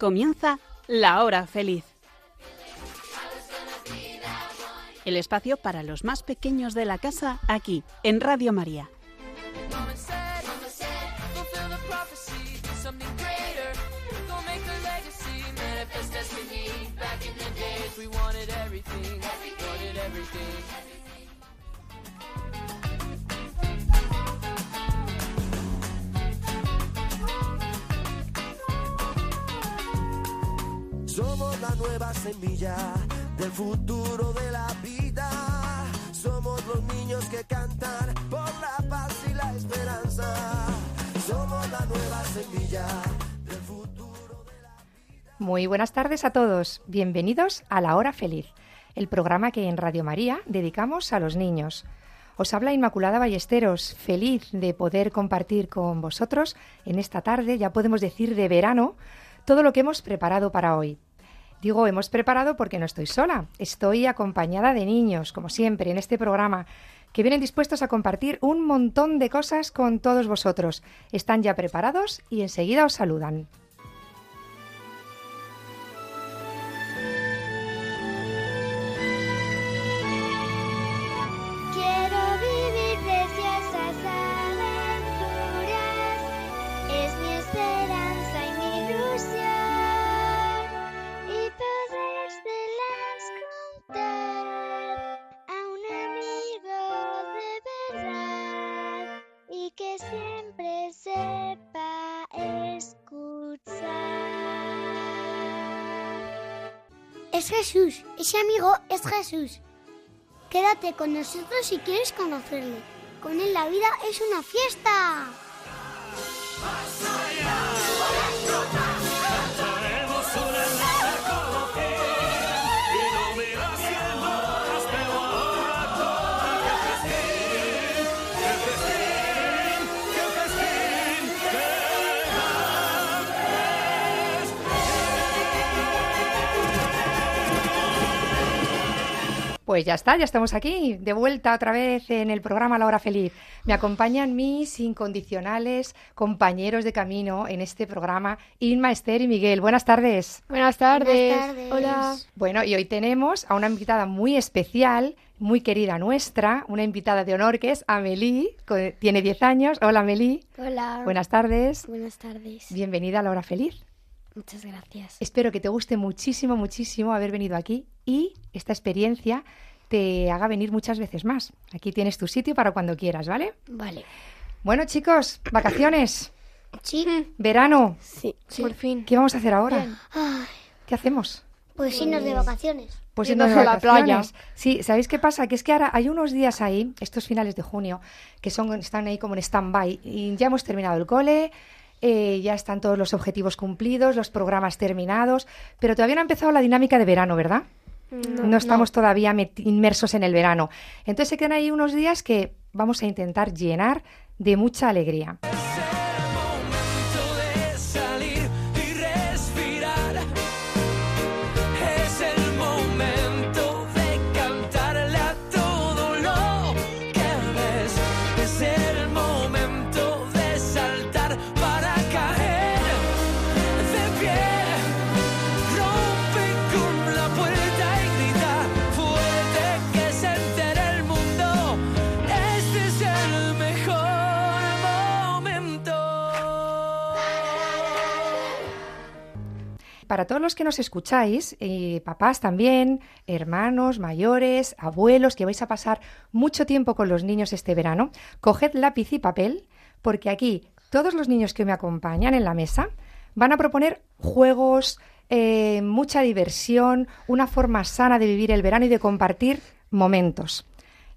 Comienza La Hora Feliz. El espacio para los más pequeños de la casa aquí, en Radio María. Tardes a todos. Bienvenidos a La Hora Feliz, el programa que en Radio María dedicamos a los niños. Os habla Inmaculada Ballesteros, feliz de poder compartir con vosotros en esta tarde, ya podemos decir de verano, todo lo que hemos preparado para hoy. Digo, hemos preparado porque no estoy sola, estoy acompañada de niños, como siempre, en este programa, que vienen dispuestos a compartir un montón de cosas con todos vosotros. Están ya preparados y enseguida os saludan. Es Jesús, ese amigo es Jesús. Quédate con nosotros si quieres conocerle. Con él la vida es una fiesta. Pues ya está, ya estamos aquí, de vuelta otra vez en el programa La Hora Feliz. Me acompañan mis incondicionales compañeros de camino en este programa, Inma, Esther y Miguel. Buenas tardes. Buenas tardes. Buenas tardes. Hola. Bueno, y hoy tenemos a una invitada muy especial, muy querida nuestra, una invitada de honor que es Amelie, tiene 10 años. Hola Amelie, Hola. buenas tardes. Buenas tardes. Bienvenida a La Hora Feliz. Muchas gracias. Espero que te guste muchísimo, muchísimo haber venido aquí y esta experiencia te haga venir muchas veces más. Aquí tienes tu sitio para cuando quieras, ¿vale? Vale. Bueno, chicos, vacaciones, Sí. verano. Sí, por fin. ¿Qué vamos a hacer ahora? Ay, ¿Qué hacemos? pues irnos de vacaciones. Pues Irnos irnos de a la playa. vacaciones. Sí, ¿sabéis qué pasa? Que es que ahora hay unos días ahí, estos finales de junio, que son, están ahí como en stand-by y ya hemos terminado el cole, eh, ya están todos los objetivos cumplidos, los programas terminados, pero todavía no ha empezado la dinámica de verano, ¿verdad? No, estamos todavía inmersos en el verano. Entonces se quedan ahí unos días que vamos a intentar llenar de mucha alegría. Para todos los que nos escucháis, eh, papás también, hermanos, mayores, abuelos, que vais a pasar mucho tiempo con los niños este verano, coged lápiz y papel, porque aquí todos los niños que me acompañan en la mesa van a proponer juegos, eh, mucha diversión, una forma sana de vivir el verano y de compartir momentos.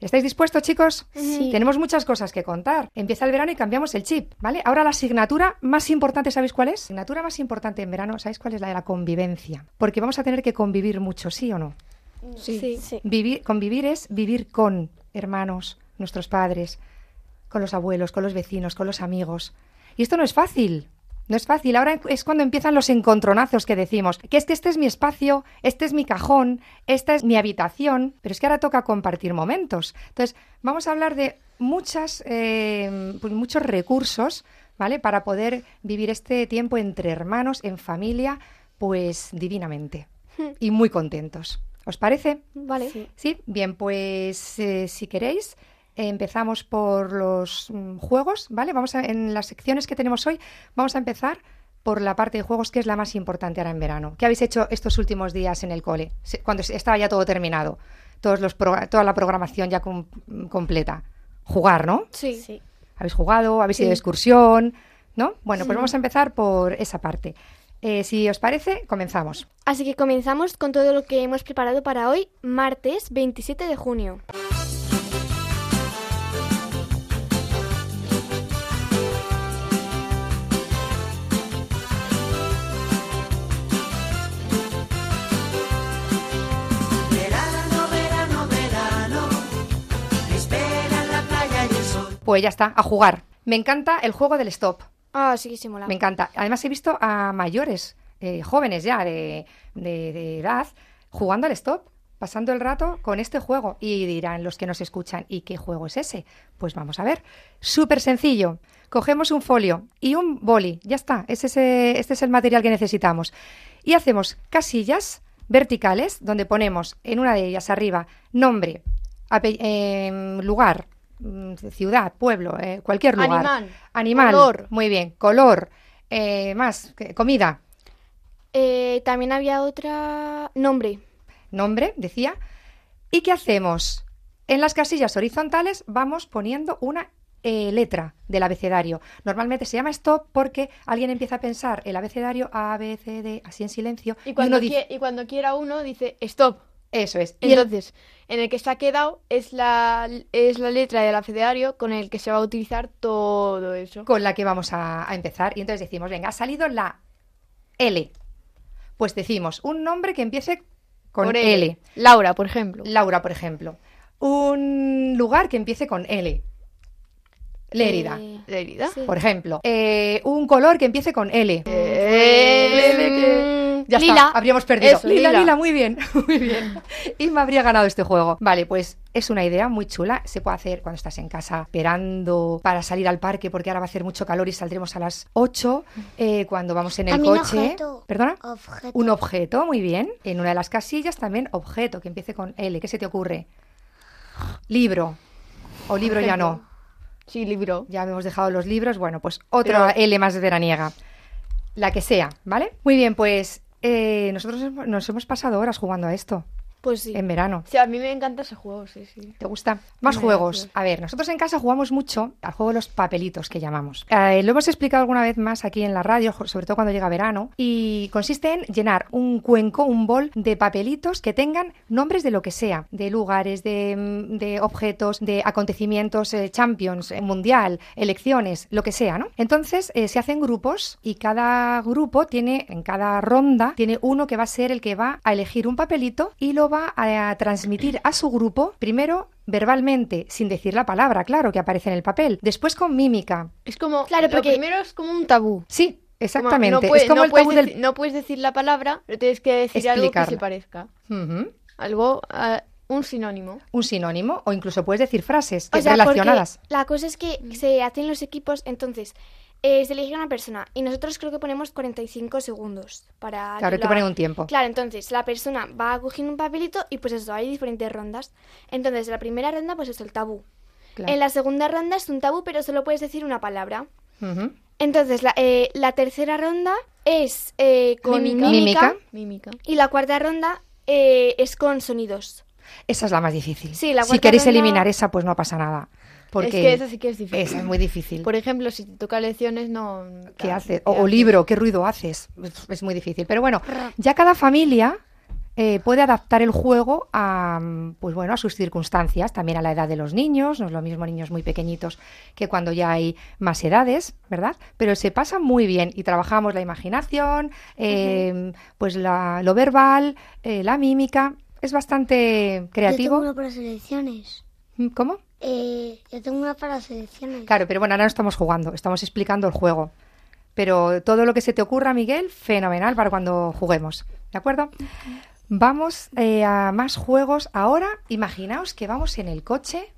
¿Estáis dispuestos, chicos? Sí. Tenemos muchas cosas que contar. Empieza el verano y cambiamos el chip, ¿vale? Ahora la asignatura más importante, ¿sabéis cuál es? La asignatura más importante en verano, ¿sabéis cuál es? La de la convivencia. Porque vamos a tener que convivir mucho, ¿sí o no? Sí. sí. Vivir, convivir es vivir con hermanos, nuestros padres, con los abuelos, con los vecinos, con los amigos. Y esto no es fácil. No es fácil. Ahora es cuando empiezan los encontronazos que decimos. Que es que este es mi espacio, este es mi cajón, esta es mi habitación. Pero es que ahora toca compartir momentos. Entonces, vamos a hablar de muchas, eh, pues muchos recursos, ¿vale? Para poder vivir este tiempo entre hermanos, en familia, Pues divinamente. Y muy contentos. ¿Os parece? Vale. Sí, bien, pues eh, si queréis, empezamos por los mm, juegos, ¿vale? Vamos a, en las secciones que tenemos hoy, vamos a empezar por la parte de juegos que es la más importante ahora en verano. ¿Qué habéis hecho estos últimos días en el cole? Cuando estaba ya todo terminado, todos los pro- toda la programación ya com- completa. Jugar, ¿no? Sí. sí. ¿Habéis jugado? ¿Habéis ido de excursión? ¿No? Bueno, pues vamos a empezar por esa parte. Eh, si os parece, comenzamos. Así que comenzamos con todo lo que hemos preparado para hoy, martes 27 de junio. Pues ya está, a jugar. Me encanta el juego del stop. Ah, sí se mola. Me encanta. Además he visto a mayores, eh, jóvenes ya de, de- de edad, jugando al stop, pasando el rato con este juego. Y dirán los que nos escuchan, ¿y qué juego es ese? Pues vamos a ver. Súper sencillo. Cogemos un folio y un boli. Ya está. Ese es, eh, este es el material que necesitamos. Y hacemos casillas verticales donde ponemos en una de ellas arriba nombre, em, lugar, ciudad, pueblo, eh, cualquier lugar. Animal. Animal. Color. Muy bien. Color. Eh, más. Comida. Eh, también había otra... Nombre. Nombre, decía. ¿Y qué hacemos? En las casillas horizontales vamos poniendo una eh, letra del abecedario. Normalmente se llama stop porque alguien empieza a pensar el abecedario A, B, C, D, así en silencio. Y cuando, uno dice, quie- y cuando quiera uno dice stop. Eso es. Y el- Entonces, en el que se ha quedado es la, es la letra del abecedario con el que se va a utilizar todo eso. con la que vamos a, a empezar. Y entonces decimos, venga, ha salido la L. Pues decimos un nombre que empiece con Por L. Laura, por ejemplo. Laura, por ejemplo. Un lugar que empiece con L. Lérida, Eh, Lérida. sí. por ejemplo. Eh, un color que empiece con L. Eh, Ya Lila. está, habríamos perdido. Eso, lila, lila. lila, muy bien, muy bien. Y me habría ganado este juego. Vale, pues es una idea muy chula. Se puede hacer cuando estás en casa esperando para salir al parque porque ahora va a hacer mucho calor y saldremos a las 8 eh, cuando vamos en el También coche. objeto. ¿Perdona? Objeto. Un objeto, muy bien. En una de las casillas también objeto que empiece con L. ¿Qué se te ocurre? Libro. O libro ya no. Sí, libro. Ya hemos dejado los libros. Bueno, pues otra L más veraniega. La que sea, ¿vale? Muy bien, pues eh, nosotros nos hemos pasado horas jugando a esto Pues sí. en verano. Sí, a mí me encanta ese juego, sí, sí. ¿Te gusta? Más Me juegos. A ver, nosotros en casa jugamos mucho al juego de los papelitos que llamamos. Eh, lo hemos explicado alguna vez más aquí en la radio, sobre todo cuando llega verano, y consiste en llenar un cuenco, un bol de papelitos que tengan nombres de lo que sea, de lugares, de, mm, de objetos, de acontecimientos, eh, champions, eh, mundial, elecciones, lo que sea, ¿no? Entonces se hacen grupos y cada grupo tiene, en cada ronda, tiene uno que va a ser el que va a elegir un papelito y lo va a, transmitir a su grupo, primero verbalmente, sin decir la palabra, claro, que aparece en el papel, después con mímica. Es como. Claro, lo porque- primero es como un tabú. Sí, Como exactamente. no puedes- es como no el puedes tabú del... no puedes decir la palabra, pero tienes que decir algo que se parezca. Algo, ah, un sinónimo. Un sinónimo o incluso puedes decir frases O eh, sea, porque relacionadas. la cosa es que se hacen los equipos, entonces eh, se elige una persona y nosotros creo que ponemos 45 segundos para... Claro, hay que poner un tiempo. Claro, entonces la persona va cogiendo un papelito y pues eso, hay diferentes rondas. Entonces, la primera ronda pues es el tabú. Claro. En la segunda ronda es un tabú, pero solo puedes decir una palabra. Entonces, la, eh, la tercera ronda es eh, con Mímica. mímica, y la cuarta ronda eh, es con sonidos. Esa es la más difícil. Sí, la si queréis ronda- eliminar esa, pues no pasa nada. Porque Es que esa sí que es difícil. esa es muy difícil. Por ejemplo, si te toca lecciones, no. ¿Qué claro, haces? ¿qué O, haces? libro, ¿qué ruido haces? Es, es muy difícil. Pero bueno, ya cada familia eh, puede adaptar el juego a, pues bueno, a sus circunstancias, también a la edad de los niños. No es lo mismo niños muy pequeñitos que cuando ya hay más edades, ¿verdad? Pero se pasa muy bien y trabajamos la imaginación, eh, pues la- lo verbal, eh, la mímica. Es bastante Yo tengo creativo. una para selecciones. Mm, ¿Cómo? Eh, yo tengo una para selecciones. Claro, pero bueno, ahora no estamos jugando, estamos explicando el juego. Pero todo lo que se te ocurra, Miguel, fenomenal para cuando juguemos. ¿De acuerdo? Vamos eh, a más juegos. Ahora, imaginaos que vamos en el coche,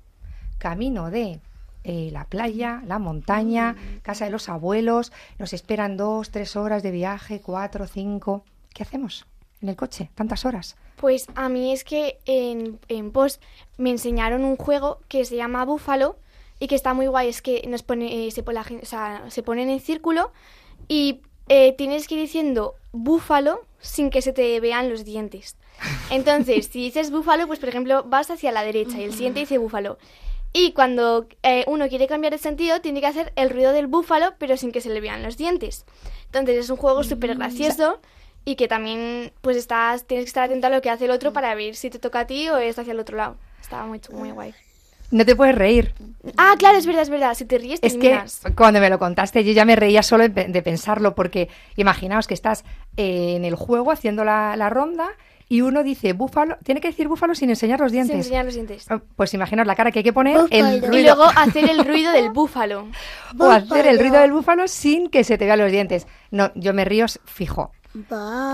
camino de eh, la playa, la montaña, casa de los abuelos. Nos esperan dos, tres horas de viaje, cuatro, cinco. ¿Qué hacemos en el coche? Tantas horas. Pues a mí es que en, en POS me enseñaron un juego que se llama Búfalo y que está muy guay. Es que nos pone, eh, se, pone o sea, se ponen en círculo y eh, tienes que ir diciendo búfalo sin que se te vean los dientes. Entonces, si dices búfalo, pues por ejemplo vas hacia la derecha y el siguiente dice búfalo. Y cuando eh, uno quiere cambiar de sentido, tiene que hacer el ruido del búfalo, pero sin que se le vean los dientes. Entonces es un juego súper gracioso y que también pues estás tienes que estar atento a lo que hace el otro para ver si te toca a ti o es hacia el otro lado. Estaba muy, muy guay. No te puedes reír. Ah, claro, es verdad, es verdad. Si te ríes, te Es que cuando me lo contaste yo ya me reía solo de, pe- de pensarlo porque imaginaos que estás eh, en el juego haciendo la, la ronda y uno dice búfalo, tiene que decir búfalo sin enseñar los Sin dientes. enseñar los dientes. Ah, Pues imaginaos la cara que hay que poner, el Búfalo. ruido, Y luego hacer el ruido del búfalo. o hacer el Búfalo. ruido del búfalo sin que se te vean los dientes. No, yo me río fijo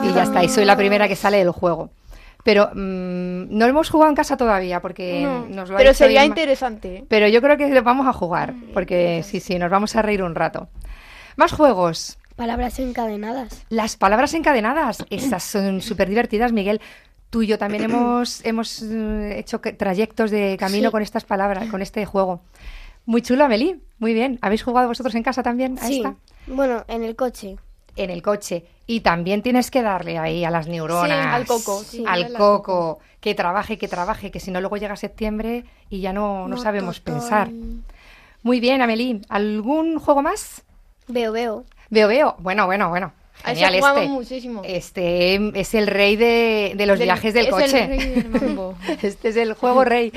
Y ya está, y soy la primera que sale del juego. Pero mm, no lo hemos jugado en casa todavía porque No, nos lo ha Pero sería interesante. Pero yo creo que lo vamos a jugar, porque sí, sí, nos vamos a reír un rato. Más juegos. Palabras encadenadas. Las palabras encadenadas, esas son súper divertidas, Miguel. Tú y yo también hemos, hemos eh, hecho trayectos de camino Sí. con estas palabras, con este juego. Muy chulo, Amelie. Muy bien. ¿Habéis jugado vosotros en casa también a esta? Bueno, en el coche. En el coche. Y también tienes que darle ahí a las neuronas. al coco, sí, al coco. Que trabaje, que trabaje, que si no luego llega septiembre y ya no, no sabemos pensar. Muy bien, Amelie. ¿Algún juego más? Veo, veo. Veo, veo. Bueno, bueno, bueno. A ese Genial este. muchísimo. Este es el rey de, de los Del- viajes del es el coche. rey del mambo. este es el juego rey.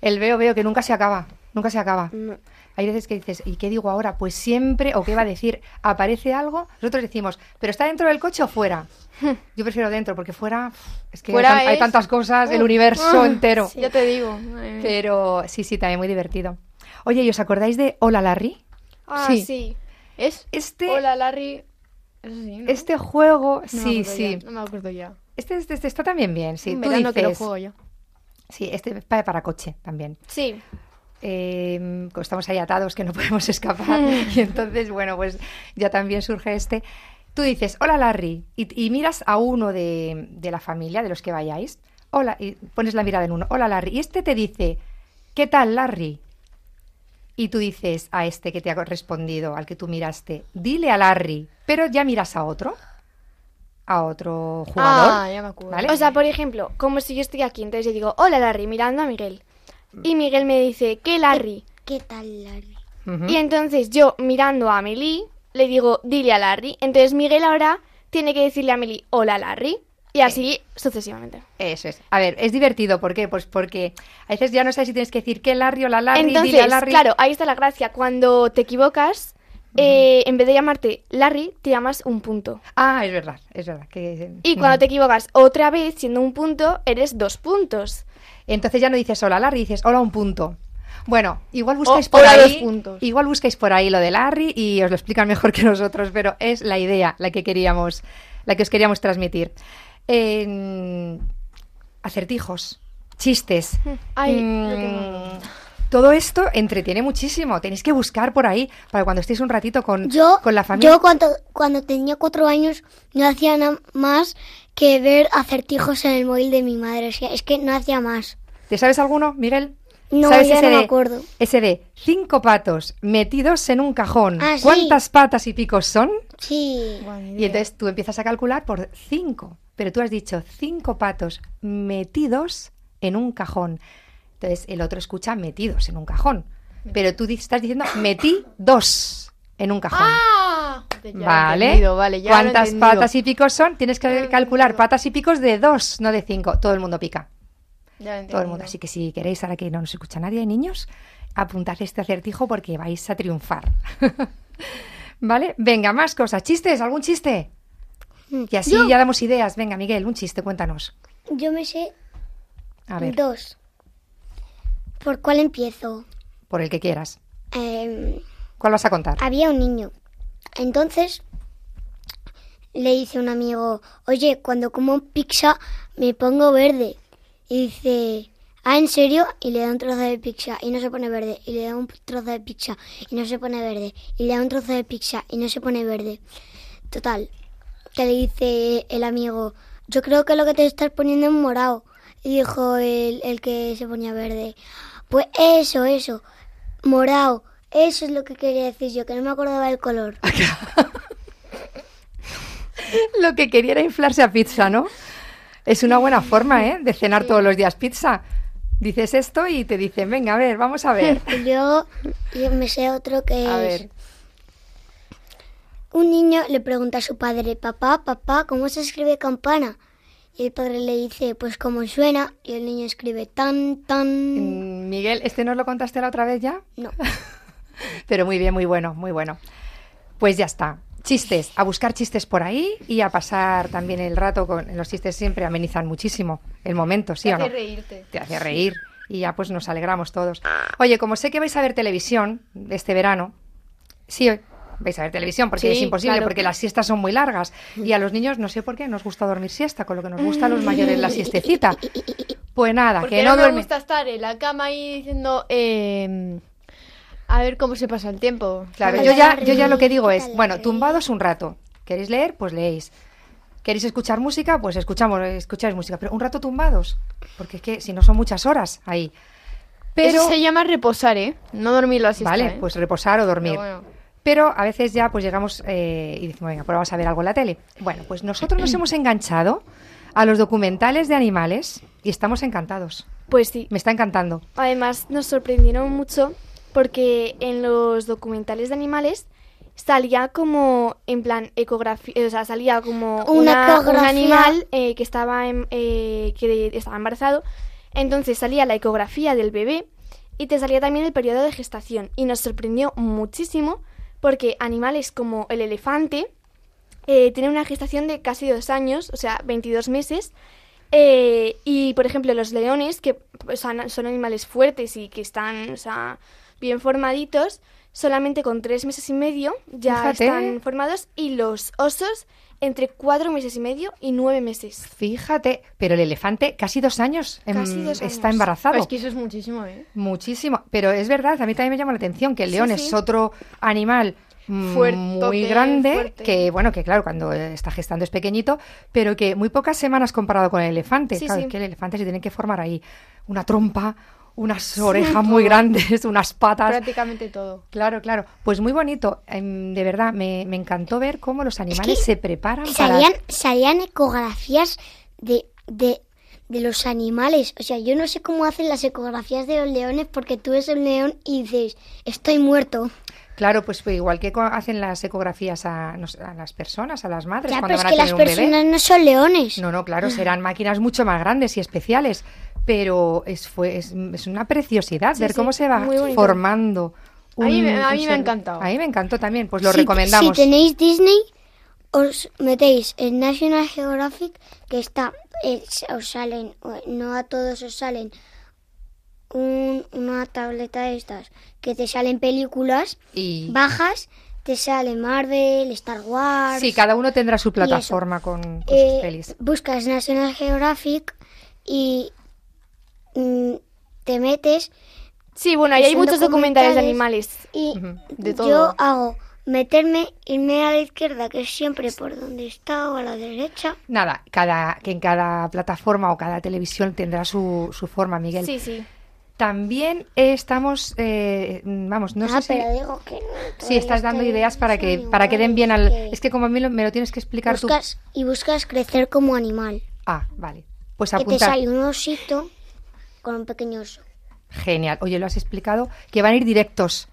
El veo, veo, que nunca se acaba. Nunca se acaba. No. Hay veces que dices, ¿y qué digo ahora? Pues siempre, o qué va a decir, aparece algo, nosotros decimos, ¿pero está dentro del coche o fuera? Yo prefiero dentro, porque fuera, es que Fuera hay, tantas cosas, el universo uh, entero. Ya te digo. Pero sí, sí, también muy divertido. Oye, ¿y os acordáis de Hola Larry? Ah, Sí. sí. Es. Este, Hola, Larry. Eso sí. ¿no? este juego, No sí, sí. ya, no me acuerdo ya. Este, este- este está también bien, sí. Tú verano que lo dices- juego yo. Sí, este es para, para coche también. Sí. Eh, estamos ahí atados que no podemos escapar. y entonces, bueno, pues ya también surge este. Tú dices, hola Larry, y, y miras a uno de, de la familia, de los que vayáis. Hola, y pones la mirada en uno. Hola Larry. Y este te dice, ¿qué tal Larry? Y tú dices a este que te ha respondido, al que tú miraste, dile a Larry, pero ya miras a otro, a otro jugador. Ah, ya me acuerdo. ¿Vale? O sea, por ejemplo, como si yo estoy aquí, entonces yo digo, hola Larry, mirando a Miguel. Y Miguel me dice, ¿qué Larry? ¿Qué tal, Larry? Y entonces yo, mirando a Amelie, le digo, dile a Larry. Entonces Miguel ahora tiene que decirle a Amelie, hola Larry. Y así sucesivamente. Eso es. A ver, es divertido. ¿Por qué? Pues porque a veces ya no sabes si tienes que decir que Larry o la Larry, dile a Entonces, Larry. claro, ahí está la gracia. Cuando te equivocas, eh, en vez de llamarte Larry, te llamas un punto. Ah, es verdad, es verdad. Que... Y cuando te equivocas otra vez, siendo un punto, eres dos puntos. Entonces ya no dices hola Larry, dices hola un punto. Bueno, igual buscáis O- por ahí, igual buscáis por ahí lo de Larry y os lo explican mejor que nosotros, pero es la idea la que queríamos, la que os queríamos transmitir. En- acertijos, chistes. Ay, Mm, lo que no- todo esto entretiene muchísimo. Tenéis que buscar por ahí para cuando estéis un ratito con, Yo, con la familia. yo cuando, cuando tenía cuatro años no hacía nada más que ver acertijos en el móvil de mi madre. O sea, es que no hacía más. ¿Te sabes alguno, Miguel? No, ¿Sabes ya ese no me de- acuerdo. Ese de cinco patos metidos en un cajón. Ah, sí. ¿Cuántas patas y picos son? Sí. Y entonces tú empiezas a calcular por cinco. Pero tú has dicho cinco patos metidos en un cajón. Entonces el otro escucha metidos en un cajón. Pero tú estás diciendo metí dos en un cajón. ¡Ah! ¿Vale? ya ¿Cuántas patas y picos son? Tienes que calcular patas y picos de dos, no de cinco. Todo el mundo pica. Ya Todo el mundo. Así que si queréis, ahora que no nos escucha nadie, niños, apuntad este acertijo porque vais a triunfar. ¿Vale? Venga, más cosas. ¿Chistes? ¿Algún chiste? Y así Yo- ya damos ideas. Venga, Miguel, un chiste, cuéntanos. Yo me sé A ver, dos. ¿Por cuál empiezo? por el que quieras. Em, ¿Cuál vas a contar? había un niño. Entonces le dice un amigo, oye, cuando como pizza me pongo verde. Y dice, ah, ¿en serio? Y le da un trozo de pizza y no se pone verde. Y le da un trozo de pizza y no se pone verde. Y le da un trozo de pizza y no se pone verde. Total, que le dice el amigo, yo creo que lo que te estás poniendo es morado. Y dijo el, el que se ponía verde, pues eso, eso, morado. Eso es lo que quería decir yo, que no me acordaba del color. Lo que quería era inflarse a pizza, ¿no? Es una buena forma, ¿eh? De cenar todos los días pizza. Dices esto y te dicen, venga, a ver, vamos a ver. Y luego yo me sé otro que A es... ver. Un niño le pregunta a su padre, papá, papá, ¿cómo se escribe campana? Y el padre le dice, pues como suena, y el niño escribe tan, tan... Mm, Miguel, ¿este nos lo contaste la otra vez ya? No. Pero muy bien, muy bueno, muy bueno. Pues ya está. Chistes, a buscar chistes por ahí y a pasar también el rato con los chistes siempre amenizan muchísimo el momento, ¿sí Te o no? hace reírte. Te hace reír y ya pues nos alegramos todos. Oye, como sé que vais a ver televisión este verano, sí, vais a ver televisión porque Sí, es imposible, claro. porque las siestas son muy largas y a los niños no sé por qué nos gusta dormir siesta, con lo que nos gusta a los mayores la siestecita. Pues nada, Porque que no, no gusta estar en la cama ahí diciendo, eh, a ver cómo se pasa el tiempo. Claro, yo ya, yo ya lo que digo ¿qué es, bueno, tumbados un rato. ¿Queréis leer? Pues leéis. ¿Queréis escuchar música? Pues escuchamos, escucháis música. Pero un rato tumbados. Porque es que si no son muchas horas ahí. Pero, Eso se llama reposar, ¿eh? No dormir la siesta, vale, ¿eh? pues reposar o dormir. Pero bueno. Pero a veces ya pues llegamos eh, y decimos, venga, pues vamos a ver algo en la tele. Bueno, pues nosotros nos hemos enganchado a los documentales de animales y estamos encantados. Pues sí. Me está encantando. Además, nos sorprendieron mucho porque en los documentales de animales salía como en plan ecografía, o sea, salía como Una una- un animal eh, que estaba en- eh, que estaba embarazado. Entonces salía la ecografía del bebé y te salía también el periodo de gestación y nos sorprendió muchísimo porque animales como el elefante eh, tienen una gestación de casi dos años, o sea, 22 meses. Eh, y, por ejemplo, los leones, que son, son animales fuertes y que están o sea, bien formaditos, solamente con tres meses y medio ya Fíjate. están formados. Y los osos, entre cuatro meses y medio y nueve meses. Fíjate, pero el elefante casi dos años, em, está embarazado. Es que eso es muchísimo, ¿eh? Muchísimo, pero es verdad, a mí también me llama la atención que el león sí. es otro animal mm, Fuertote, muy grande, fuerte. que bueno, que claro, cuando eh, está gestando es pequeñito, pero que muy pocas semanas comparado con el elefante. Sí, claro, sí. es que el elefante se tiene que formar ahí una trompa, unas orejas muy grandes, unas patas. Prácticamente todo. Claro, claro. Pues muy bonito. Em, de verdad, me, me encantó ver cómo los animales que se preparan para... Salían, salían ecografías de, de, de los animales. O sea, yo no sé cómo hacen las ecografías de los leones porque tú ves un león y dices, estoy muerto. Claro, pues fue igual que hacen las ecografías a, nos- a las personas, a las madres, Ya, cuando pero es van a que las un bebé. personas no son leones. No, no, claro, serán máquinas mucho más grandes y especiales, pero es, fue, es, es una preciosidad ver sí, cómo se va formando. A mí me- a un mí me ha encantado. A mí me encantó también, pues lo Si- recomendamos. Si tenéis Disney, os metéis en National Geographic, que está, os salen, no a todos os salen, un- una tableta de estas, que te salen películas, Y bajas, te sale Marvel, Star Wars. sí, cada uno tendrá su plataforma con, con Eh, sus pelis. buscas National Geographic y mm, te metes Sí, bueno, ahí hay muchos documentales de animales. y Ujú, de todo. yo hago meterme, irme a la izquierda, que es siempre por donde está, o a la derecha. Nada, cada, que en cada plataforma o cada televisión tendrá su, su forma, Miguel. Sí, sí. También eh, estamos, eh, vamos, no ah, sé si... pero digo que no. Sí, estás dando ideas para que, para que den bien al... iguales, Es que como a mí lo- me lo tienes que explicar tú... buscas, Y buscas crecer como animal. Ah, vale. Pues Que te apuntar. sale un osito con un pequeño oso. Genial. Oye, lo has explicado, que van a ir directos,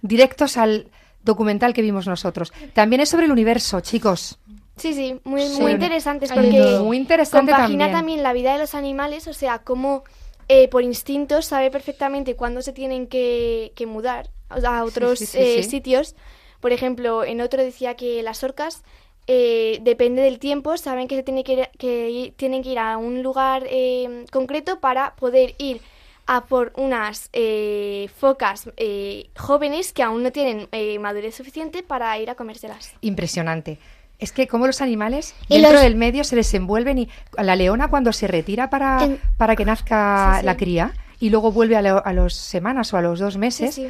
directos al documental que vimos nosotros. También es sobre el universo, chicos. Sí, sí, muy, Sí. muy interesantes porque. Muy interesante compagina también. también. la vida de los animales, o sea, cómo eh, por instinto sabe perfectamente cuándo se tienen que, que mudar a otros sí, sí, eh, sí. sitios. Por ejemplo, en otro decía que las orcas, eh, depende del tiempo, saben que, se tiene que, ir- que tienen que ir a un lugar eh, concreto para poder ir a por unas eh, focas eh, jóvenes que aún no tienen eh, madurez suficiente para ir a comérselas. Impresionante. Es que como los animales dentro los- del medio se desenvuelven y la leona cuando se retira para, En- para que nazca Sí, sí. la cría y luego vuelve a, lo- a las semanas o a los dos meses, sí.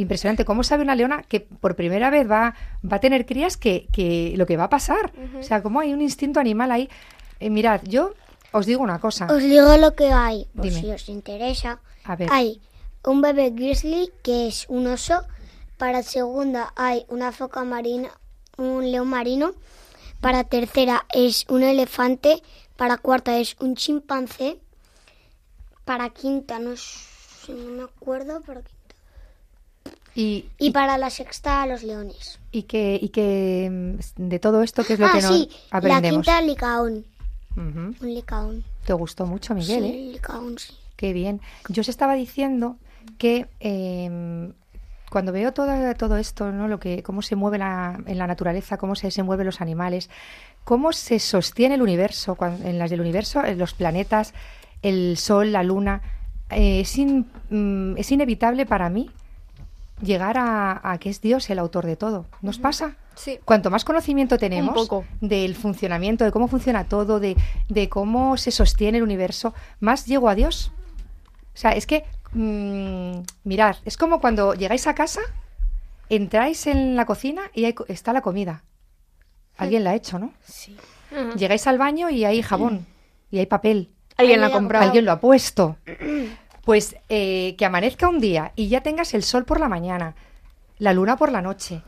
Impresionante. ¿Cómo sabe una leona que por primera vez va, va a tener crías que, que lo que va a pasar? O sea, cómo hay un instinto animal ahí. Eh, mirad, yo os digo una cosa. Os digo lo que hay, por Dime. si os interesa. A ver. Hay un bebé grizzly, que es un oso. Para segunda hay una foca marina, un león marino. Para tercera es un elefante. Para cuarta es un chimpancé. Para quinta no, sé, no me acuerdo. Quinta. Y, Y para la sexta los leones. y que, y que mm, de todo esto, ¿qué es lo ah, que nos sí, la aprendemos? quinta licaón. Ujú. Un licaón. Te gustó mucho, Miguel, sí, ¿eh? licaón, sí. Qué bien. Yo os estaba diciendo que eh, cuando veo todo, todo esto, ¿no? Lo que, cómo se mueve la, en la naturaleza, cómo se desenvuelven los animales, cómo se sostiene el universo, cuan- en las del universo, en los planetas, el sol, la luna, eh, es, in- mm, es inevitable para mí llegar a, a que es Dios el autor de todo. ¿Nos pasa? Sí. Cuanto más conocimiento tenemos poco. del funcionamiento, de cómo funciona todo, de, de cómo se sostiene el universo, más llego a Dios. O sea, es que, mm, mirad, es como cuando llegáis a casa, entráis en la cocina y ahí co- está la comida. Alguien la ha hecho, ¿no? Sí. Llegáis al baño y hay jabón y hay papel. Alguien la ha Alguien la ha comprado. Alguien lo ha puesto. Pues eh, que amanezca un día y ya tengas el sol por la mañana, la luna por la noche.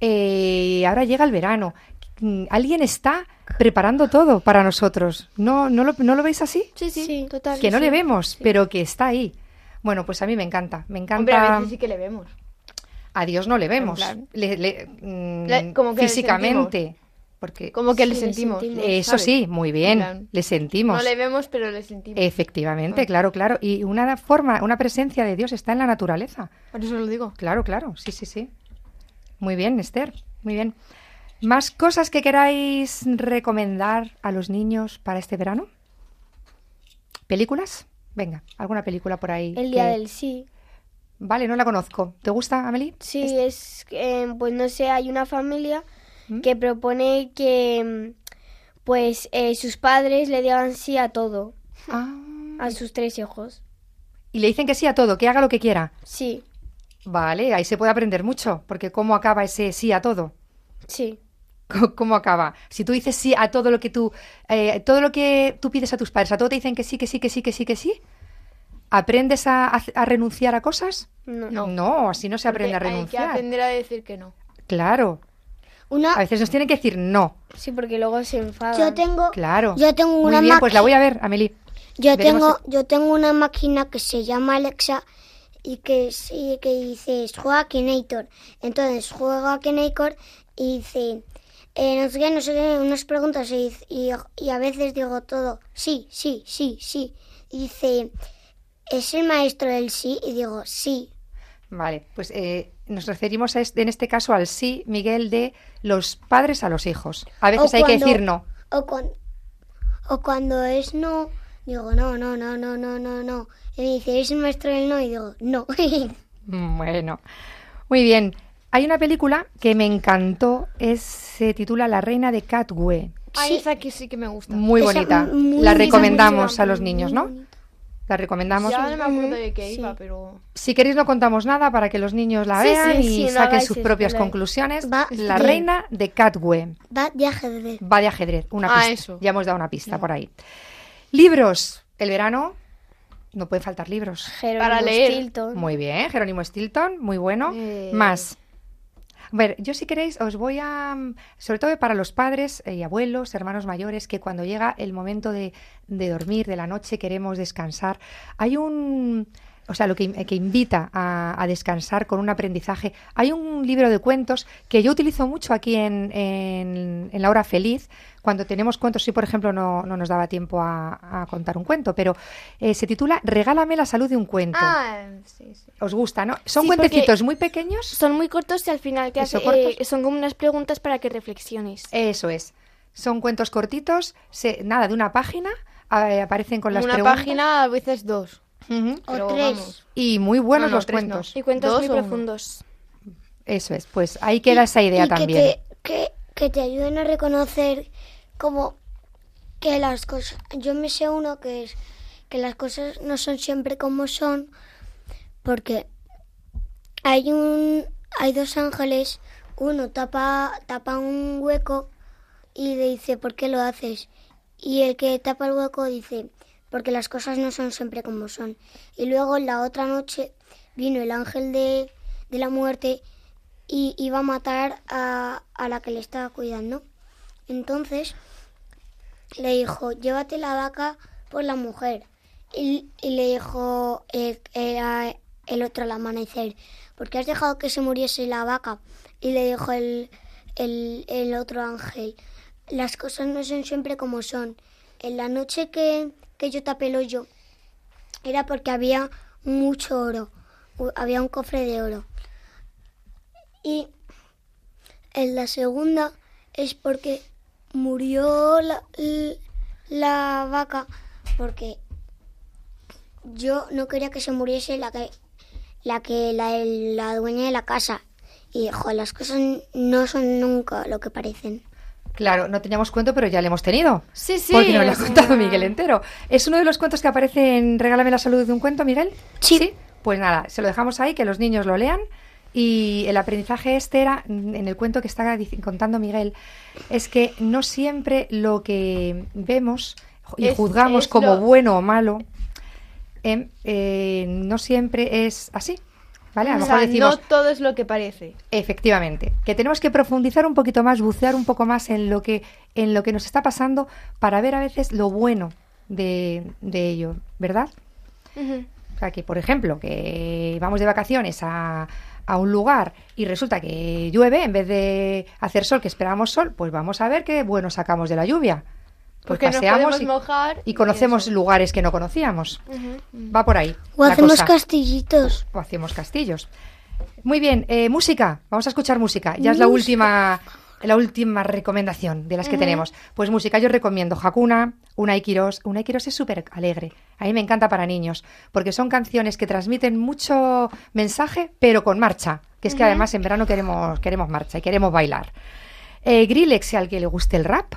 eh, ahora llega el verano. Mm, Alguien está preparando todo para nosotros. ¿No, no, lo, ¿no lo veis así? Sí, sí, Sí. total. Que no sí. le vemos, pero que está ahí. Bueno, pues a mí me encanta. Me encanta. Hombre, a veces sí que le vemos. A Dios no le vemos. plan- Le- le- mm, Le- como que le físicamente. Porque Como que le Sí, le sentimos. sentimos. eso ¿sabes? sí, muy bien. Le sentimos. No le vemos, pero le sentimos. Efectivamente, Ah. claro, claro. Y una forma, una presencia de Dios está en la naturaleza. Por eso lo digo. Claro, claro, sí, sí, sí. Muy bien, Esther, muy bien. ¿Más cosas que queráis recomendar a los niños para este verano? ¿Películas? Venga, alguna película por ahí. El día que- del sí. Vale, no la conozco. ¿Te gusta, Amelie? Sí, es, eh, pues no sé, hay una familia ¿Mm? que propone que mm, pues eh, sus padres le digan sí a todo, Ah. a sus tres hijos. Y le dicen que sí a todo, que haga lo que quiera. Sí, Vale, ahí se puede aprender mucho, porque ¿cómo acaba ese sí a todo? sí, ¿Cómo- ¿Cómo acaba? Si tú dices sí a todo lo que tú, eh, todo lo que tú pides a tus padres, a todo te dicen que sí, que sí, que sí, que sí, que sí, ¿aprendes a, a- a renunciar a cosas? no. No. así no se Porque aprende a Hay que renunciar. aprender a decir que no. Claro, Una, a veces nos tienen que decir no. Sí, porque luego se enfadan. yo tengo, Claro. yo tengo Muy una bien, pues la voy a ver, Amelie. Yo Veremos tengo, yo tengo una máquina que se llama Alexa y que sí, que dice juega a Kenator. Entonces juega a Kenator y dice eh, no sé qué, no sé qué, unas preguntas y, dice- y, y a veces digo todo sí, sí, sí, sí. Y dice es el maestro del sí y digo sí. Vale, pues eh, nos referimos a este- en este caso al sí, Miguel, de los padres a los hijos. A veces hay que decir no. O, cuan- o cuando es no, digo no, no, no, no, no, no, no. Y me dice es el maestro del no y digo no. Bueno, muy bien. Hay una película que me encantó, es, se titula La reina de Catwe. Ah, Sí. esa que sí que me gusta. Muy Esa bonita. muy- La muy recomendamos a los muy niños, ¿no? bonita. La recomendamos. Ya no me acuerdo de qué sí. iba, pero... Si queréis no contamos nada para que los niños la Sí, vean sí, y saquen sus propias conclusiones. Va La reina de Catwe. Va de ajedrez. Va de ajedrez. Una Ah, pista. eso. Ya hemos dado una pista por ahí. Libros. El verano no pueden faltar libros. Jerónimo Para leer. Stilton. Muy bien, Jerónimo Stilton, muy bueno. Eh. Más. A ver, yo si queréis os voy a, mm, sobre todo para los padres y abuelos, hermanos mayores, que cuando llega el momento de, de dormir, de la noche, queremos descansar. Hay un, o sea, lo que, que invita a, a descansar con un aprendizaje. Hay un libro de cuentos que yo utilizo mucho aquí en, en, en La Hora Feliz, cuando tenemos cuentos, si por ejemplo no, no nos daba tiempo a, a contar un cuento, pero eh, se titula Regálame la salud de un cuento. Ah, sí, sí. Os gusta, ¿no? Son Sí, cuentecitos muy pequeños. Son muy cortos y al final que hace- eh, son como unas preguntas para que reflexiones. Eso es. Son cuentos cortitos, se- nada, de una página, eh, aparecen con las Una preguntas. página, a veces dos. O Pero tres. vamos. Y muy buenos No, no, los no. cuentos. Y cuentos ¿Dos muy uno? profundos. Eso es, pues ahí queda esa idea y también. Que te, que, que te ayuden a reconocer como que las cosas... Yo me sé uno que es que las cosas no son siempre como son porque hay un hay dos ángeles, uno tapa tapa un hueco y le dice, "¿Por qué lo haces?" Y el que tapa el hueco dice, "Porque las cosas no son siempre como son." Y luego la otra noche vino el ángel de, de la muerte y iba a matar a, a la que le estaba cuidando. Entonces le dijo, llévate la vaca por la mujer. Y, y le dijo a- el otro al amanecer, ¿por qué has dejado que se muriese la vaca? Y le dijo el, el, el otro ángel, las cosas no son siempre como son. En la noche que, que yo tapé el era porque había mucho oro, había un cofre de oro. Y en la segunda es porque murió la, la vaca porque yo no quería que se muriese la que la que la, la dueña de la casa y jo, las cosas no son nunca lo que parecen. Claro, no teníamos cuento, pero ya le hemos tenido. Sí, sí. Porque nos lo ha contado Miguel entero. ¿Es uno de los cuentos que aparece en Regálame la salud de un cuento, Miguel? Sí. Pues nada, se lo dejamos ahí, que los niños lo lean. Y el aprendizaje este era, en el cuento que está contando Miguel, es que no siempre lo que vemos y Es- juzgamos es como lo- bueno o malo, em, eh, no siempre es así. ¿Vale? A lo o mejor sea, decimos, no todo es lo que parece. Efectivamente, que tenemos que profundizar un poquito más, bucear un poco más en lo que, en lo que nos está pasando para ver a veces lo bueno de, de ello, ¿verdad? O sea, que por ejemplo, que vamos de vacaciones a, a un lugar y resulta que llueve en vez de hacer sol, que esperábamos sol, pues vamos a ver qué bueno sacamos de la lluvia. Pues Porque nos paseamos podemos y, mojar y conocemos eso. lugares que no conocíamos. Va por ahí. O hacemos cosa castillitos. o hacemos castillos. Muy bien, eh, música. Vamos a escuchar música. Ya es la última, la última recomendación de las que tenemos. Pues música, yo recomiendo Hakuna, Unai Quirós. Unai Quirós es súper alegre. A mí me encanta para niños, porque son canciones que transmiten mucho mensaje, pero con marcha. Que es que además en verano queremos, queremos marcha y queremos bailar. Eh, Grillex, al que le guste el rap,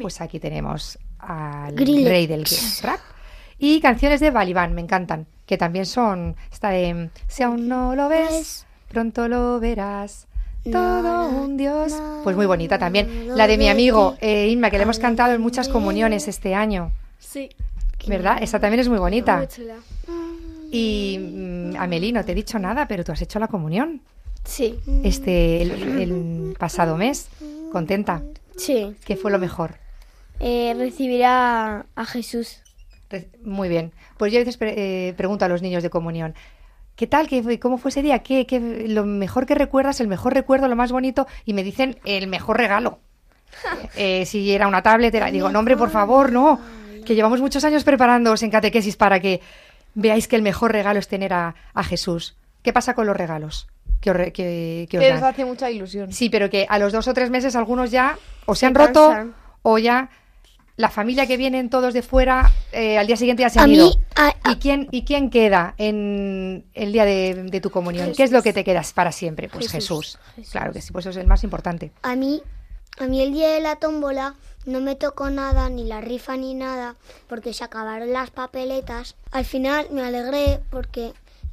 pues aquí tenemos al Grillex. rey del rap. Y canciones de Balibán, me encantan, que también son, esta de, si aún no lo ves, pronto lo verás, todo un dios. Pues muy bonita también. La de mi amigo eh, Inma, que le hemos cantado en muchas comuniones este año, Sí. ¿verdad? Esa también es muy bonita. Muy chula. Y mm, Amelie, no te he dicho nada, pero tú has hecho la comunión Sí, este el, el pasado mes. ¿Contenta? Sí. ¿Qué fue lo mejor? Eh, recibirá a Jesús. Re- Muy bien. Pues yo a veces pre- eh, pregunto a los niños de comunión, ¿qué tal? ¿Qué, fue- ¿Cómo fue ese día? ¿Qué, qué, lo mejor que recuerdas, el mejor recuerdo, lo más bonito? Y me dicen el mejor regalo. Eh, si era una tablet, era, digo, no, hombre, por favor, no. Que llevamos muchos años preparándoos en catequesis para que veáis que el mejor regalo es tener a, a Jesús. ¿Qué pasa con los regalos? Que os, que- que os Que dan? les hace mucha ilusión. Sí, pero que a los dos o tres meses algunos ya o se han roto o ya la familia que vienen todos de fuera eh, al día siguiente ya se A han mí, ido. a- a- ¿Y quién, ¿Y quién queda en el día de, de tu comunión? ¿Qué es lo que te quedas para siempre? Pues Jesús. Jesús. Claro que sí, pues eso es el más importante. A mí, a mí el día de la tómbola no me tocó nada, ni la rifa ni nada, porque se acabaron las papeletas. Al final me alegré porque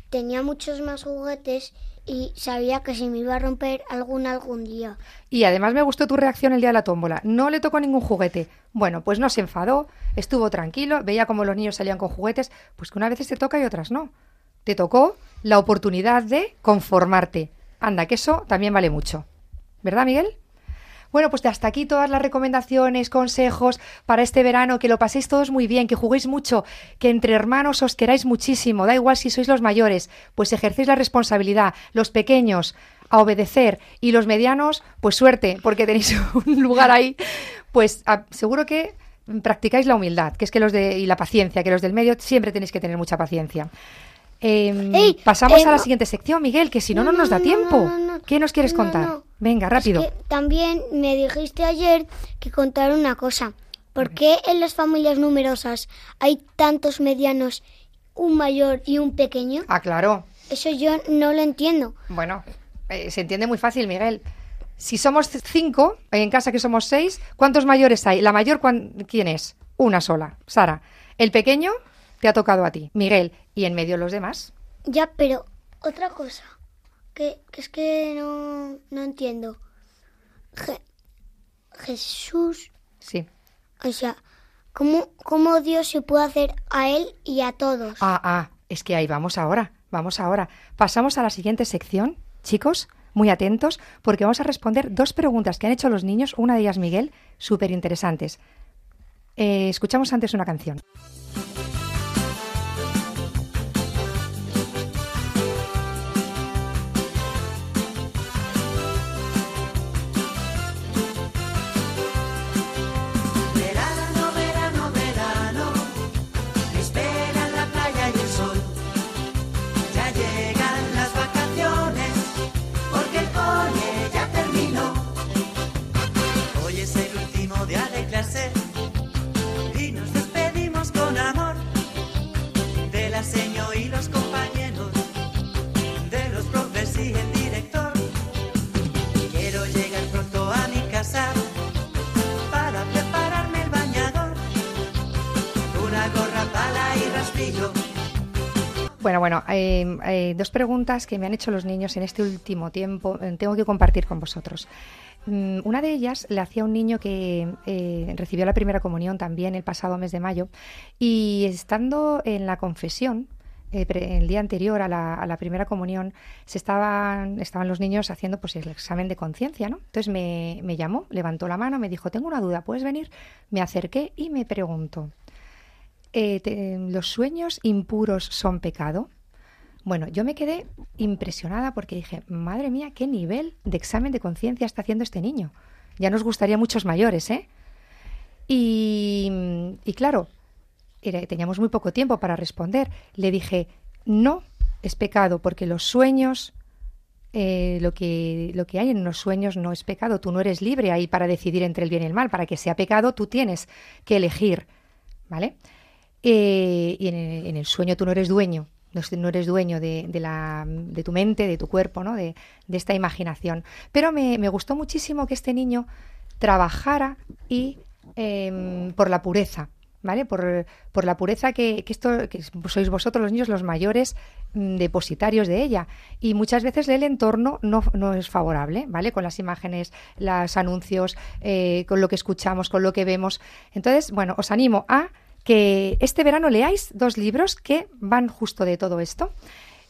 tenía muchos más juguetes y sabía que se me iba a romper alguna algún día. Y además me gustó tu reacción el día de la tómbola. No le tocó ningún juguete. Bueno, pues no se enfadó, estuvo tranquilo, veía como los niños salían con juguetes, pues que una vez te toca y otras no. Te tocó la oportunidad de conformarte. Anda, que eso también vale mucho. ¿Verdad, Miguel? Bueno, pues hasta aquí todas las recomendaciones, consejos para este verano, que lo paséis todos muy bien, que juguéis mucho, que entre hermanos os queráis muchísimo, da igual si sois los mayores, pues ejercéis la responsabilidad, los pequeños a obedecer y los medianos, pues suerte, porque tenéis un lugar ahí, pues seguro que practicáis la humildad, que es que los de y la paciencia, que los del medio siempre tenéis que tener mucha paciencia. Em, Ey, pasamos eh, a la no. siguiente sección, Miguel, que si no, no, No, nos da tiempo. no. ¿Qué nos quieres contar? Venga, rápido. Es que también me dijiste ayer que contar una cosa. ¿Por qué en las familias numerosas hay tantos medianos, un mayor y un pequeño? Ah, claro. Eso yo no lo entiendo. Bueno, eh, se entiende muy fácil, Miguel. Si somos cinco, en casa que somos seis, ¿cuántos mayores hay? La mayor, cuán- ¿quién es? Una sola, Sara. El pequeño te ha tocado a ti, Miguel. Y en medio los demás. Ya, pero otra cosa. que, que es que no, no entiendo. Je- Jesús, Sí. o sea, ¿cómo, ¿cómo Dios se puede hacer a él y a todos? Ah, ah, es que ahí vamos ahora, vamos ahora. Pasamos a la siguiente sección, chicos, muy atentos, porque vamos a responder dos preguntas que han hecho los niños, una de ellas Miguel, súper interesantes. Eh, escuchamos antes una canción. Bueno, bueno, eh, eh, dos preguntas que me han hecho los niños en este último tiempo, eh, tengo que compartir con vosotros. Mm, Una de ellas le hacía un niño que eh, recibió la primera comunión también el pasado mes de mayo y estando en la confesión, eh, el día anterior a la, a la primera comunión, se estaban, estaban los niños haciendo pues el examen de conciencia, ¿no? Entonces me, me llamó, levantó la mano, me dijo, tengo una duda, ¿puedes venir? Me acerqué y me preguntó, eh, ¿los sueños impuros son pecado? Bueno, yo me quedé impresionada porque dije, madre mía, qué nivel de examen de conciencia está haciendo este niño. Ya nos gustaría muchos mayores, ¿eh? Y, y claro, era- teníamos muy poco tiempo para responder. Le dije, no es pecado porque los sueños, eh, lo, que, lo que hay en los sueños no es pecado. Tú no eres libre ahí para decidir entre el bien y el mal. Para que sea pecado, tú tienes que elegir, ¿vale? Eh, y en el, sueño tú no eres dueño, no eres dueño de, de la, de tu mente, de tu cuerpo, ¿no? de, de esta imaginación. Pero me, me gustó muchísimo que este niño trabajara y em, por la pureza, ¿vale? Por, por la pureza que, que esto que sois vosotros los niños los mayores mm, depositarios de ella. Y muchas veces el entorno no, no es favorable, ¿vale? Con las imágenes, los anuncios, eh, con lo que escuchamos, con lo que vemos. Entonces, bueno, os animo a que este verano leáis dos libros que van justo de todo esto.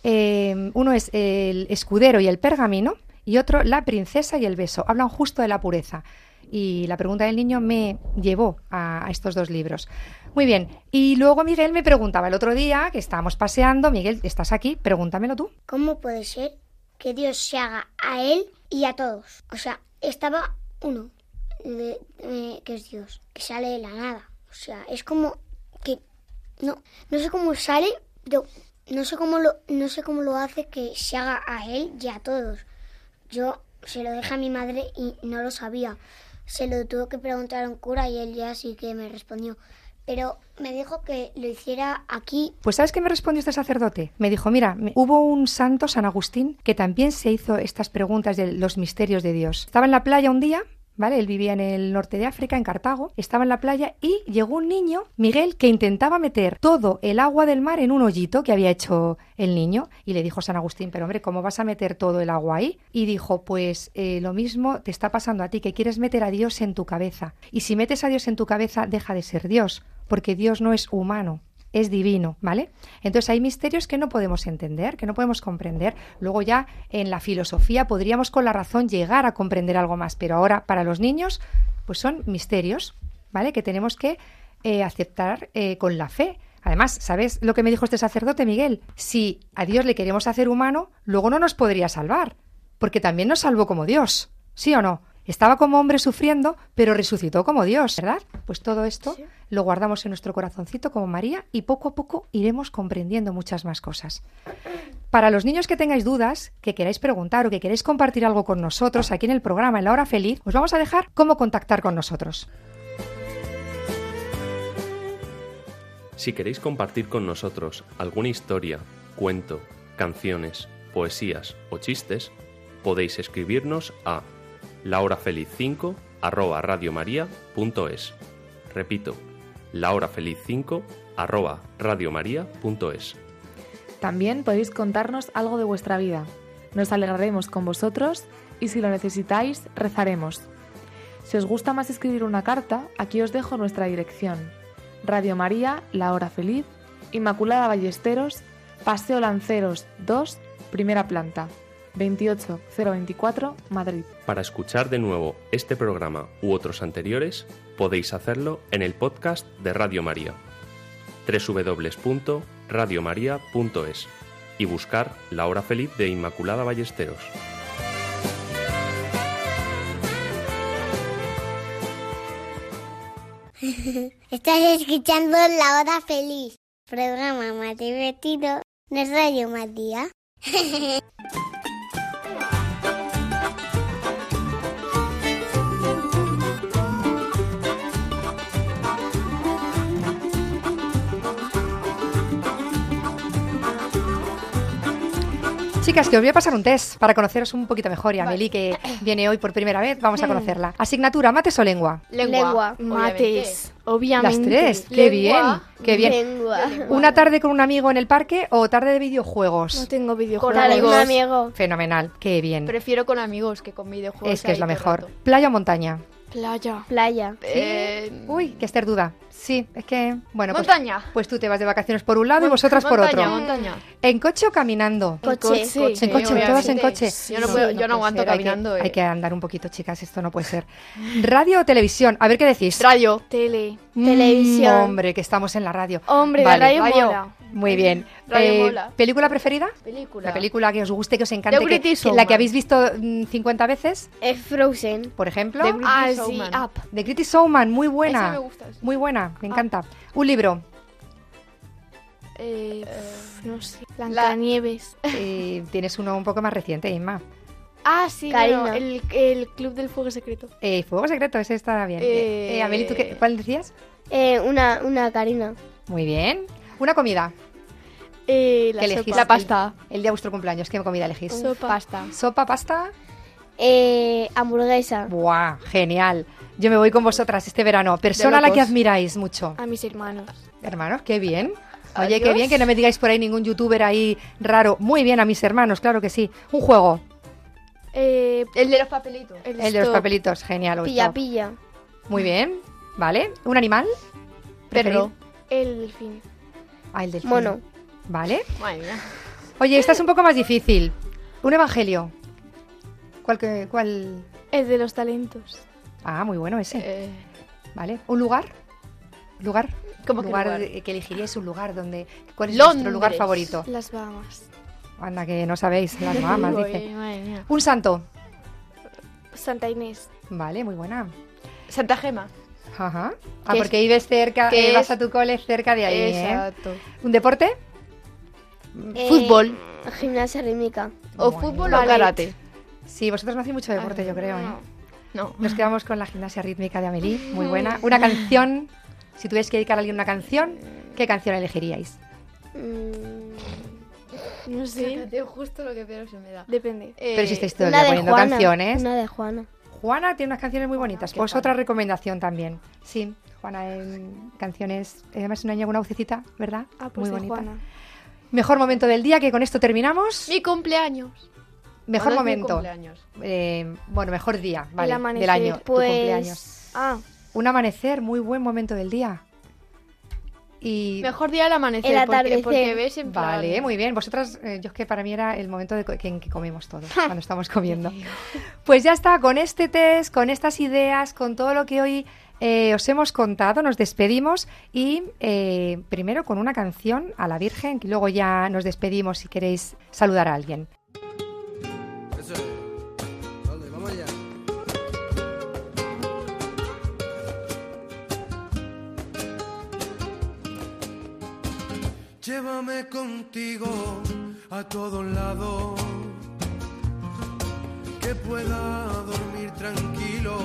Eh, uno es El escudero y el pergamino y otro La princesa y el beso. Hablan justo de la pureza. Y la pregunta del niño me llevó a, estos dos libros. Muy bien. Y luego Miguel me preguntaba el otro día que estábamos paseando. Miguel, ¿estás aquí? Pregúntamelo tú. ¿Cómo puede ser que Dios se haga a él y a todos? O sea, estaba uno, que es Dios, que sale de la nada. O sea, es como que no, no sé cómo sale, pero no sé cómo lo, no sé cómo lo hace que se haga a él y a todos. Yo se lo dejé a mi madre y no lo sabía. Se lo tuve que preguntar a un cura y él ya sí que me respondió. Pero me dijo que lo hiciera aquí Pues ¿sabes qué me respondió este sacerdote? Me dijo, mira, hubo un santo, San Agustín, que también se hizo estas preguntas de los misterios de Dios. Estaba en la playa un día, Él vivía en el norte de África, en Cartago, estaba en la playa y llegó un niño, Miguel, que intentaba meter todo el agua del mar en un hoyito que había hecho el niño y le dijo San Agustín, pero hombre, ¿cómo vas a meter todo el agua ahí? Y dijo, pues eh, lo mismo te está pasando a ti, que quieres meter a Dios en tu cabeza. Y si metes a Dios en tu cabeza, deja de ser Dios, porque Dios no es humano es divino, ¿vale? Entonces hay misterios que no podemos entender, que no podemos comprender. Luego ya en la filosofía podríamos con la razón llegar a comprender algo más, pero ahora para los niños pues son misterios, ¿vale? Que tenemos que eh, aceptar eh, con la fe. Además, ¿sabes lo que me dijo este sacerdote, Miguel? Si a Dios le queremos hacer humano, luego no nos podría salvar, porque también nos salvó como Dios, ¿sí o no? Estaba como hombre sufriendo, pero resucitó como Dios, ¿verdad? Pues todo esto lo guardamos en nuestro corazoncito como María y poco a poco iremos comprendiendo muchas más cosas. Para los niños que tengáis dudas, que queráis preguntar o que queréis compartir algo con nosotros aquí en el programa en la hora feliz, os vamos a dejar cómo contactar con nosotros. Si queréis compartir con nosotros alguna historia, cuento, canciones, poesías o chistes, podéis escribirnos a lahorafeliz5 arroba radiomaria.es. Repito, lahorafeliz5 arroba radiomaria.es. También podéis contarnos algo de vuestra vida. Nos alegraremos con vosotros y si lo necesitáis, rezaremos. Si os gusta más escribir una carta, aquí os dejo nuestra dirección. Radio María, La Hora Feliz, Inmaculada Ballesteros, Paseo Lanceros 2, primera planta, 28024, Madrid. Para escuchar de nuevo este programa u otros anteriores, podéis hacerlo en el podcast de Radio María, www.radiomaria.es y buscar La Hora Feliz de Inmaculada Ballesteros. Estás escuchando La Hora Feliz, programa más divertido de Radio María. Chicas, que os voy a pasar un test para conoceros un poquito mejor. Y a Meli, que viene hoy por primera vez, vamos a conocerla. Asignatura, mates o lengua. Lengua. Mates, obviamente. Las tres, qué bien, qué bien. Lengua. ¿Una tarde con un amigo en el parque o tarde de No videojuegos? tengo videojuegos. Un amigos. amigo. Fenomenal, qué bien. Prefiero con amigos que con videojuegos. Es que es el mejor. rato. ¿Playa o montaña? Playa. Playa. Eh, Uy, que Esther duda. Sí, es que, bueno, pues, montaña. pues tú te vas de vacaciones por un lado y vosotras por montaña, otro. Montaña. ¿En coche o caminando? Coche. coche. En coche, todas en coche. Yo no, puedo, no yo no aguanto ser, hay que- caminando. Hay eh. que, andar un poquito, chicas, esto no puede ser. ¿Radio o televisión? A ver qué decís. Radio. Tele. Mm, televisión. hombre, que estamos en la radio. Hombre, Vale, la radio, radio. mola. Muy bien. Radio Eh, mola. ¿Película preferida? Película. La película que os guste, que os encante, The que- la Showman. que habéis visto mm, 50 veces, Es Frozen. por ejemplo. The British Ah, sí, Showman. Up. The Critics Showman, muy Esa buena. me gusta. Muy buena, me encanta. Un libro. Eh, pf, no sé. Blancanieves. Eh, tienes uno un poco más reciente, Inma. Ah, sí, Karina. bueno, el, el Club del Fuego Secreto. Eh, Fuego Secreto, ese está bien. Eh, eh, Amelie, ¿tú qué, cuál decías? Eh, una, una Karina. Muy bien. Una comida. Eh, la ¿Qué elegís? La pasta. El día de vuestro cumpleaños, ¿qué comida elegís? Sopa. Pasta. ¿Sopa, pasta? Eh, hamburguesa. Buah, genial. Yo me voy con vosotras este verano. Persona a la que admiráis mucho. A mis hermanos. Hermanos, qué bien. Oye, qué bien que no me digáis por ahí ningún youtuber ahí raro. Muy bien a mis hermanos, claro que sí. Un juego. Eh, El de los papelitos. el, El de los papelitos, genial. Pilla, pilla. Muy bien, ¿vale? ¿Un animal? Perro. El delfín. Ah, el delfín. Mono. ¿Vale? Madre mía. Oye, esta es un poco más difícil. Un evangelio. ¿Cuál? que- cuál? El de los talentos. Ah, muy bueno ese. Eh, ¿Vale? ¿Un lugar? ¿Lugar? ¿Cómo que lugar, lugar? de- que elegiríais un lugar donde... ¿Cuál es Londres. vuestro lugar favorito? Las Bahamas. Anda, que no sabéis las uy, dice. madre mía. Un santo. Santa Inés. Vale, muy buena. Santa Gema. Ajá. Ah, es- porque vives cerca, que eh, vas es- a tu cole cerca de ahí, ¿eh? Exacto. ¿Un deporte? Eh, Fútbol. Gimnasia rítmica. O Bueno. fútbol o karate. Sí, vosotros no hacéis mucho deporte, yo creo, ¿eh? No. Nos quedamos con la gimnasia rítmica de Amelie, muy buena. Una canción, si tuvierais que dedicar a alguien una canción, ¿qué canción elegiríais? Mm, No sé. justo lo que peor se me da. Depende. Pero si estáis todo el día poniendo Juana. canciones. Una de Juana. Juana tiene unas canciones muy bonitas, pues otra recomendación también. Sí, Juana en canciones, además una niña con una vocecita, ¿verdad? Ah, pues muy de bonita. Juana. Mejor momento del día, que con esto terminamos. Mi cumpleaños. Mejor ¿Cuándo es mi momento. cumpleaños? Eh, bueno, mejor día, vale, del amanecer, año, tu Pues. cumpleaños. Ah, Un amanecer, muy buen momento del día. Y Mejor día al amanecer. El porque- atardecer. Porque, ves en plan... Vale, muy bien. Vosotras, eh, yo es que para mí era el momento de que, en que comemos todos, cuando estamos comiendo. Pues ya está, con este test, con estas ideas, con todo lo que hoy eh, os hemos contado, nos despedimos y eh, primero con una canción a la Virgen, que luego ya nos despedimos si queréis saludar a alguien. Llévame contigo a todos lados, que pueda dormir tranquilo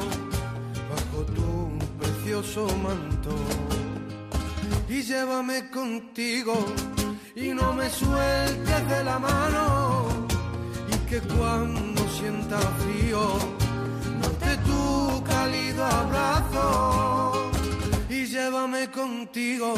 bajo tu precioso manto. Y llévame contigo y no me sueltes de la mano. Y que cuando sienta frío note tu cálido abrazo. Y llévame contigo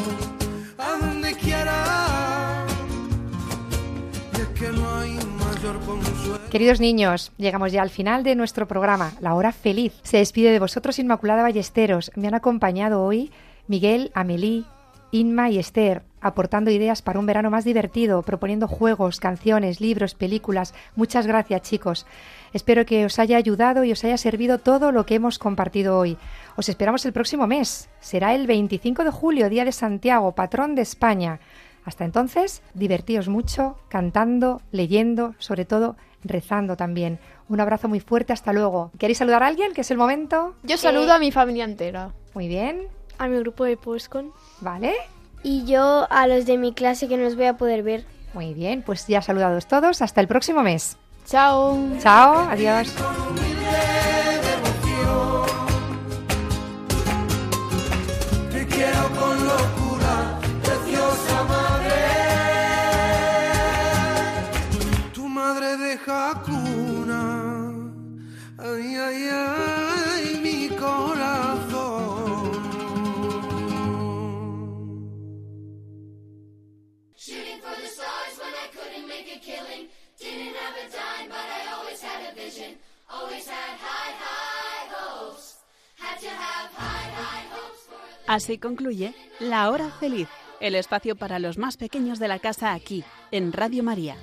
Queridos niños, llegamos ya al final de nuestro programa, La Hora Feliz. Se despide de vosotros Inmaculada Ballesteros. Me han acompañado hoy Miguel, Amelie, Inma y Esther, aportando ideas para un verano más divertido, proponiendo juegos, canciones, libros, películas. Muchas gracias, chicos. Espero que os haya ayudado y os haya servido todo lo que hemos compartido hoy. Os esperamos el próximo mes. Será el 25 de julio, Día de Santiago, patrón de España. Hasta entonces, divertíos mucho, cantando, leyendo, sobre todo rezando también. Un abrazo muy fuerte, hasta luego. ¿Queréis saludar a alguien? Que es el momento. Yo saludo a mi familia entera. Muy bien. A mi grupo de Postcon. Vale. Y yo a los de mi clase que no los voy a poder ver. Muy bien, pues ya saludados todos. Hasta el próximo mes. Chao. Chao, adiós. Así concluye La Hora Feliz, el espacio para los más pequeños de la casa aquí, en Radio María.